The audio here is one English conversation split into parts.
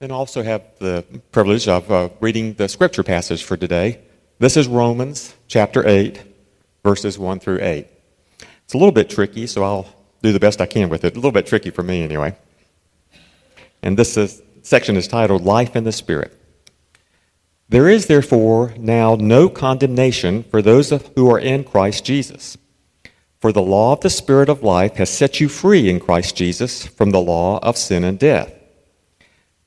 and also have the privilege of uh, reading the scripture passage for today. This is Romans chapter 8, verses 1 through 8. It's a little bit tricky, so I'll do the best I can with it. A little bit tricky for me, anyway. And this is, section is titled Life in the Spirit. There is therefore now no condemnation for those who are in Christ Jesus. For the law of the Spirit of life has set you free in Christ Jesus from the law of sin and death.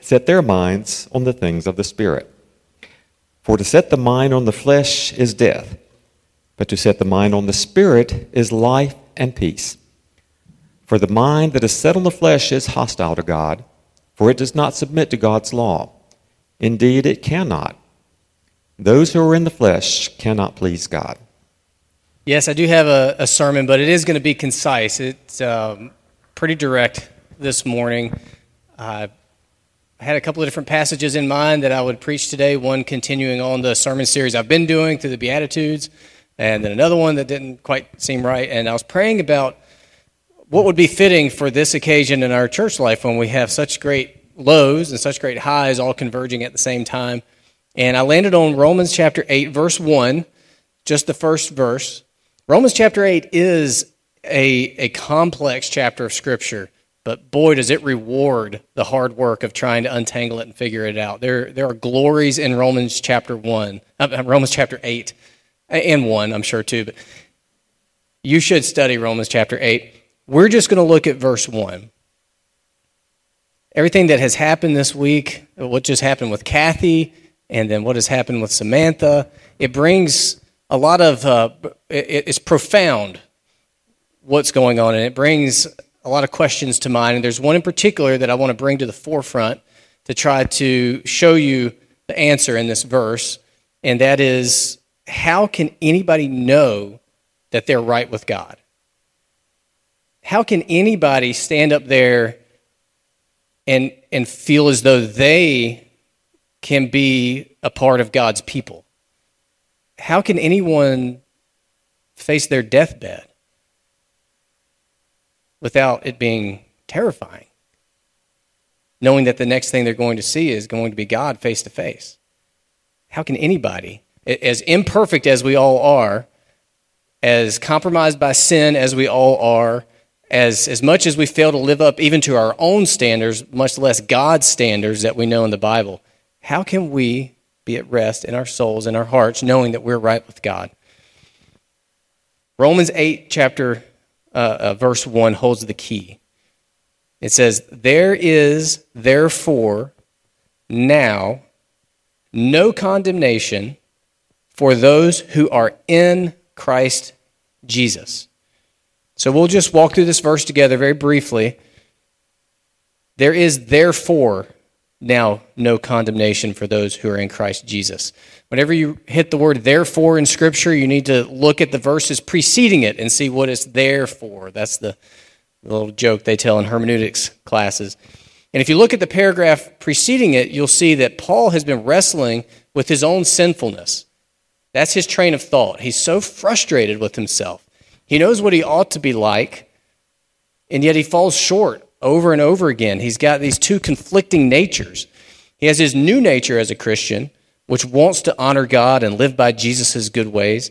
set their minds on the things of the Spirit. For to set the mind on the flesh is death, but to set the mind on the Spirit is life and peace. For the mind that is set on the flesh is hostile to God, for it does not submit to God's law. Indeed, it cannot. Those who are in the flesh cannot please God. Yes, I do have a, a sermon, but it is going to be concise. It's um, pretty direct this morning. Uh, I had a couple of different passages in mind that I would preach today. One continuing on the sermon series I've been doing through the Beatitudes, and then another one that didn't quite seem right. And I was praying about what would be fitting for this occasion in our church life when we have such great lows and such great highs all converging at the same time. And I landed on Romans chapter 8, verse 1, just the first verse. Romans chapter 8 is a, a complex chapter of Scripture. But boy, does it reward the hard work of trying to untangle it and figure it out. There, there are glories in Romans chapter 1, uh, Romans chapter 8, and 1, I'm sure too. But you should study Romans chapter 8. We're just going to look at verse 1. Everything that has happened this week, what just happened with Kathy, and then what has happened with Samantha, it brings a lot of, uh, it, it's profound what's going on, and it brings a lot of questions to mind, and there's one in particular that I want to bring to the forefront to try to show you the answer in this verse, and that is how can anybody know that they're right with God? How can anybody stand up there and, and feel as though they can be a part of God's people? How can anyone face their deathbed without it being terrifying. Knowing that the next thing they're going to see is going to be God face to face. How can anybody, as imperfect as we all are, as compromised by sin as we all are, as, as much as we fail to live up even to our own standards, much less God's standards that we know in the Bible, how can we be at rest in our souls and our hearts knowing that we're right with God? Romans 8, chapter uh, uh, verse 1 holds the key. It says, There is therefore now no condemnation for those who are in Christ Jesus. So we'll just walk through this verse together very briefly. There is therefore now no condemnation for those who are in Christ Jesus. Whenever you hit the word therefore in Scripture, you need to look at the verses preceding it and see what it's there for. That's the little joke they tell in hermeneutics classes. And if you look at the paragraph preceding it, you'll see that Paul has been wrestling with his own sinfulness. That's his train of thought. He's so frustrated with himself. He knows what he ought to be like, and yet he falls short over and over again. He's got these two conflicting natures. He has his new nature as a Christian, which wants to honor God and live by Jesus' good ways.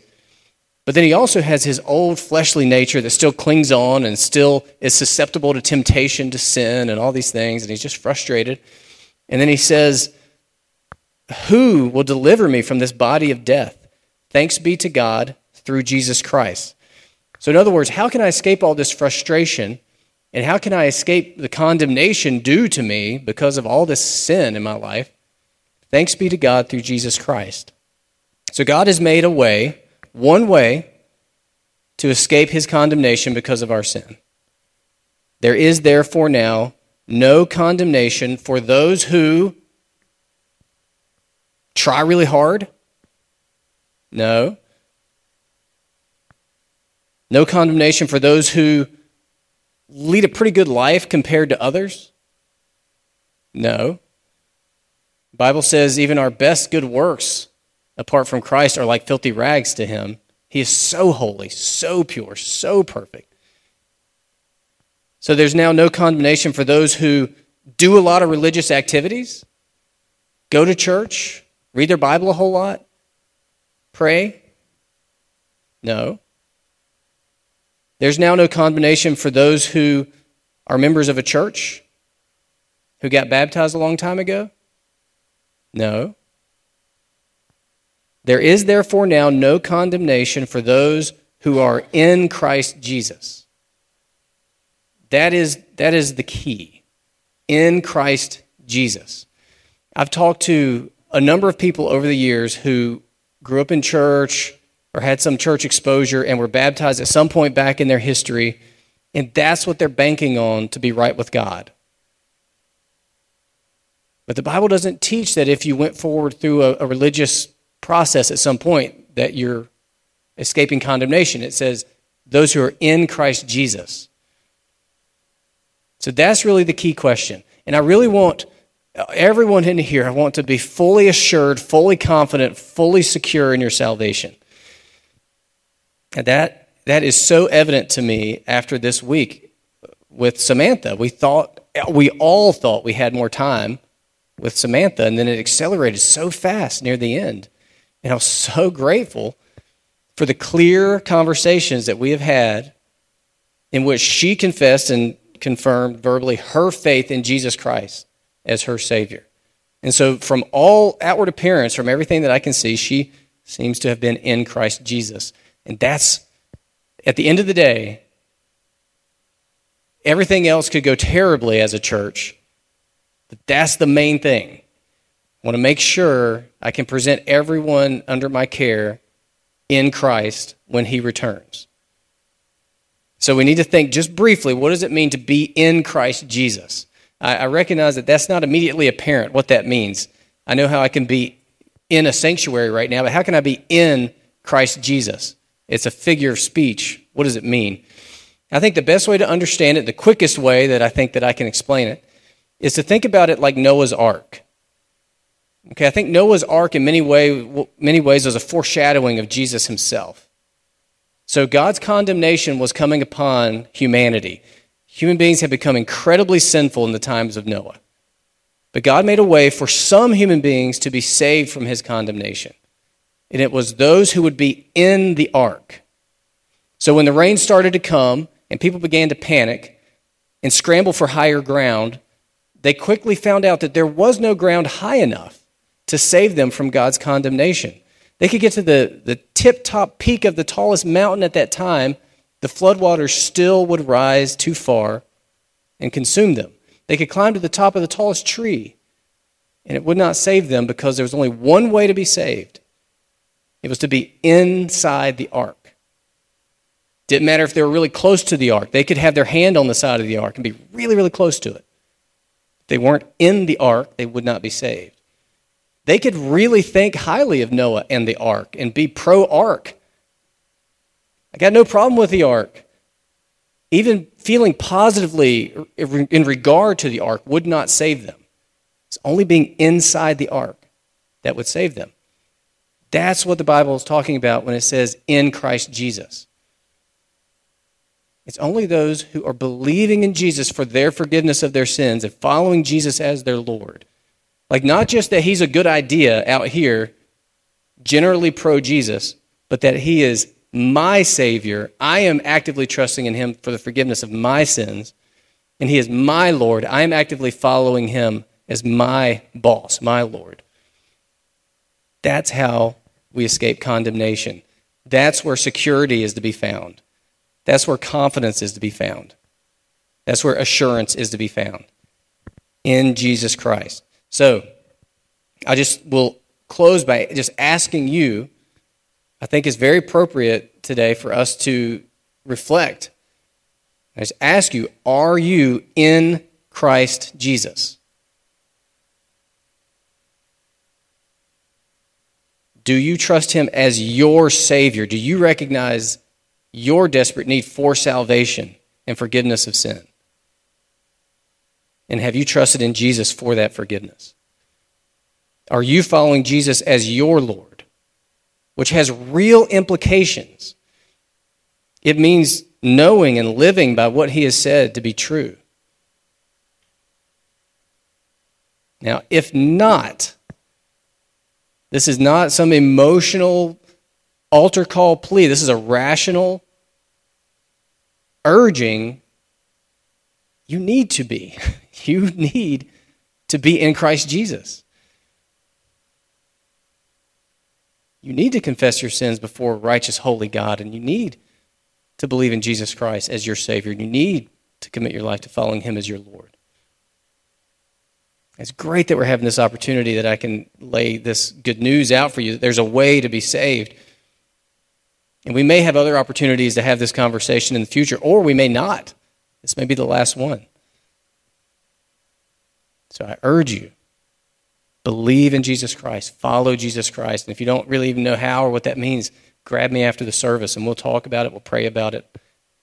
But then he also has his old fleshly nature that still clings on and still is susceptible to temptation, to sin, and all these things, and he's just frustrated. And then he says, Who will deliver me from this body of death? Thanks be to God through Jesus Christ. So, in other words, how can I escape all this frustration and how can I escape the condemnation due to me because of all this sin in my life? Thanks be to God through Jesus Christ. So God has made a way, one way, to escape his condemnation because of our sin. There is therefore now no condemnation for those who try really hard? No. No condemnation for those who lead a pretty good life compared to others? No. The Bible says even our best good works apart from Christ are like filthy rags to him. He is so holy, so pure, so perfect. So there's now no condemnation for those who do a lot of religious activities, go to church, read their Bible a whole lot, pray. No. There's now no condemnation for those who are members of a church who got baptized a long time ago? No. There is therefore now no condemnation for those who are in Christ Jesus. That is, that is the key. In Christ Jesus. I've talked to a number of people over the years who grew up in church or had some church exposure and were baptized at some point back in their history, and that's what they're banking on to be right with God. But the Bible doesn't teach that if you went forward through a, a religious process at some point that you're escaping condemnation. It says those who are in Christ Jesus. So that's really the key question. And I really want everyone in here, I want to be fully assured, fully confident, fully secure in your salvation. And that, that is so evident to me after this week with Samantha. We thought, we all thought we had more time with Samantha, and then it accelerated so fast near the end. And I'm so grateful for the clear conversations that we have had in which she confessed and confirmed verbally her faith in Jesus Christ as her Savior. And so, from all outward appearance, from everything that I can see, she seems to have been in Christ Jesus. And that's, at the end of the day, everything else could go terribly as a church, but that's the main thing. I want to make sure I can present everyone under my care in Christ when he returns. So we need to think just briefly what does it mean to be in Christ Jesus? I, I recognize that that's not immediately apparent what that means. I know how I can be in a sanctuary right now, but how can I be in Christ Jesus? It's a figure of speech. What does it mean? I think the best way to understand it, the quickest way that I think that I can explain it, is to think about it like Noah's ark. Okay, I think Noah's ark in many, way, many ways was a foreshadowing of Jesus himself. So God's condemnation was coming upon humanity. Human beings had become incredibly sinful in the times of Noah. But God made a way for some human beings to be saved from his condemnation. And it was those who would be in the ark. So when the rain started to come and people began to panic and scramble for higher ground, they quickly found out that there was no ground high enough to save them from God's condemnation. They could get to the, the tip top peak of the tallest mountain at that time, the floodwaters still would rise too far and consume them. They could climb to the top of the tallest tree, and it would not save them because there was only one way to be saved it was to be inside the ark. Didn't matter if they were really close to the ark, they could have their hand on the side of the ark and be really, really close to it. If they weren't in the ark, they would not be saved. They could really think highly of Noah and the ark and be pro ark. I got no problem with the ark. Even feeling positively in regard to the ark would not save them. It's only being inside the ark that would save them. That's what the Bible is talking about when it says in Christ Jesus. It's only those who are believing in Jesus for their forgiveness of their sins and following Jesus as their Lord like, not just that he's a good idea out here, generally pro Jesus, but that he is my Savior. I am actively trusting in him for the forgiveness of my sins. And he is my Lord. I am actively following him as my boss, my Lord. That's how we escape condemnation. That's where security is to be found. That's where confidence is to be found. That's where assurance is to be found in Jesus Christ. So, I just will close by just asking you, I think it's very appropriate today for us to reflect. I just ask you, are you in Christ Jesus? Do you trust him as your Savior? Do you recognize your desperate need for salvation and forgiveness of sin? And have you trusted in Jesus for that forgiveness? Are you following Jesus as your Lord? Which has real implications. It means knowing and living by what he has said to be true. Now, if not, this is not some emotional altar call plea. This is a rational urging. You need to be. You need to be in Christ Jesus. You need to confess your sins before righteous, holy God, and you need to believe in Jesus Christ as your Savior. You need to commit your life to following Him as your Lord. It's great that we're having this opportunity that I can lay this good news out for you that there's a way to be saved. And we may have other opportunities to have this conversation in the future, or we may not. This may be the last one. So I urge you believe in Jesus Christ, follow Jesus Christ. And if you don't really even know how or what that means, grab me after the service and we'll talk about it, we'll pray about it,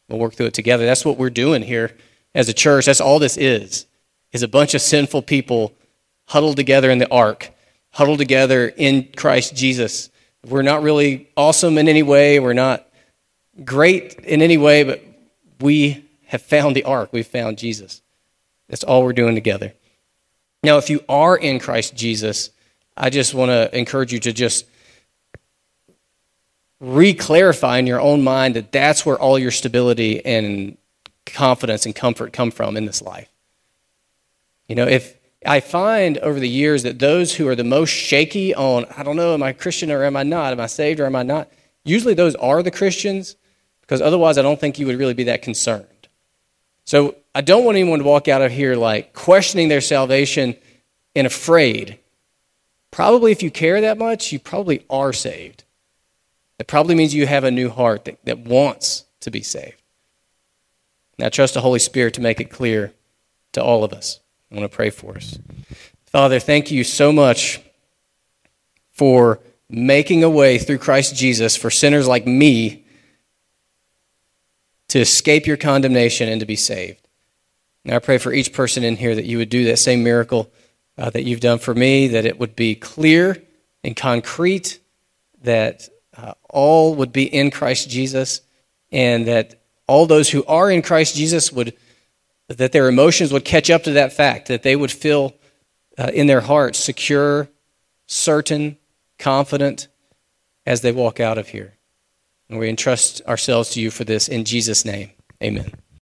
we'll work through it together. That's what we're doing here as a church. That's all this is is a bunch of sinful people huddled together in the ark, huddled together in Christ Jesus. We're not really awesome in any way, we're not great in any way, but we have found the ark. We've found Jesus. That's all we're doing together. Now, if you are in Christ Jesus, I just want to encourage you to just re-clarify in your own mind that that's where all your stability and confidence and comfort come from in this life. You know, if I find over the years that those who are the most shaky on, I don't know, am I Christian or am I not? Am I saved or am I not? Usually those are the Christians because otherwise I don't think you would really be that concerned. So I don't want anyone to walk out of here like questioning their salvation and afraid. Probably if you care that much, you probably are saved. It probably means you have a new heart that, that wants to be saved. Now trust the Holy Spirit to make it clear to all of us. I want to pray for us. Father, thank you so much for making a way through Christ Jesus for sinners like me to escape your condemnation and to be saved. Now I pray for each person in here that you would do that same miracle uh, that you've done for me, that it would be clear and concrete, that uh, all would be in Christ Jesus, and that all those who are in Christ Jesus would that their emotions would catch up to that fact, that they would feel uh, in their hearts secure, certain, confident as they walk out of here. And we entrust ourselves to you for this in Jesus' name. Amen.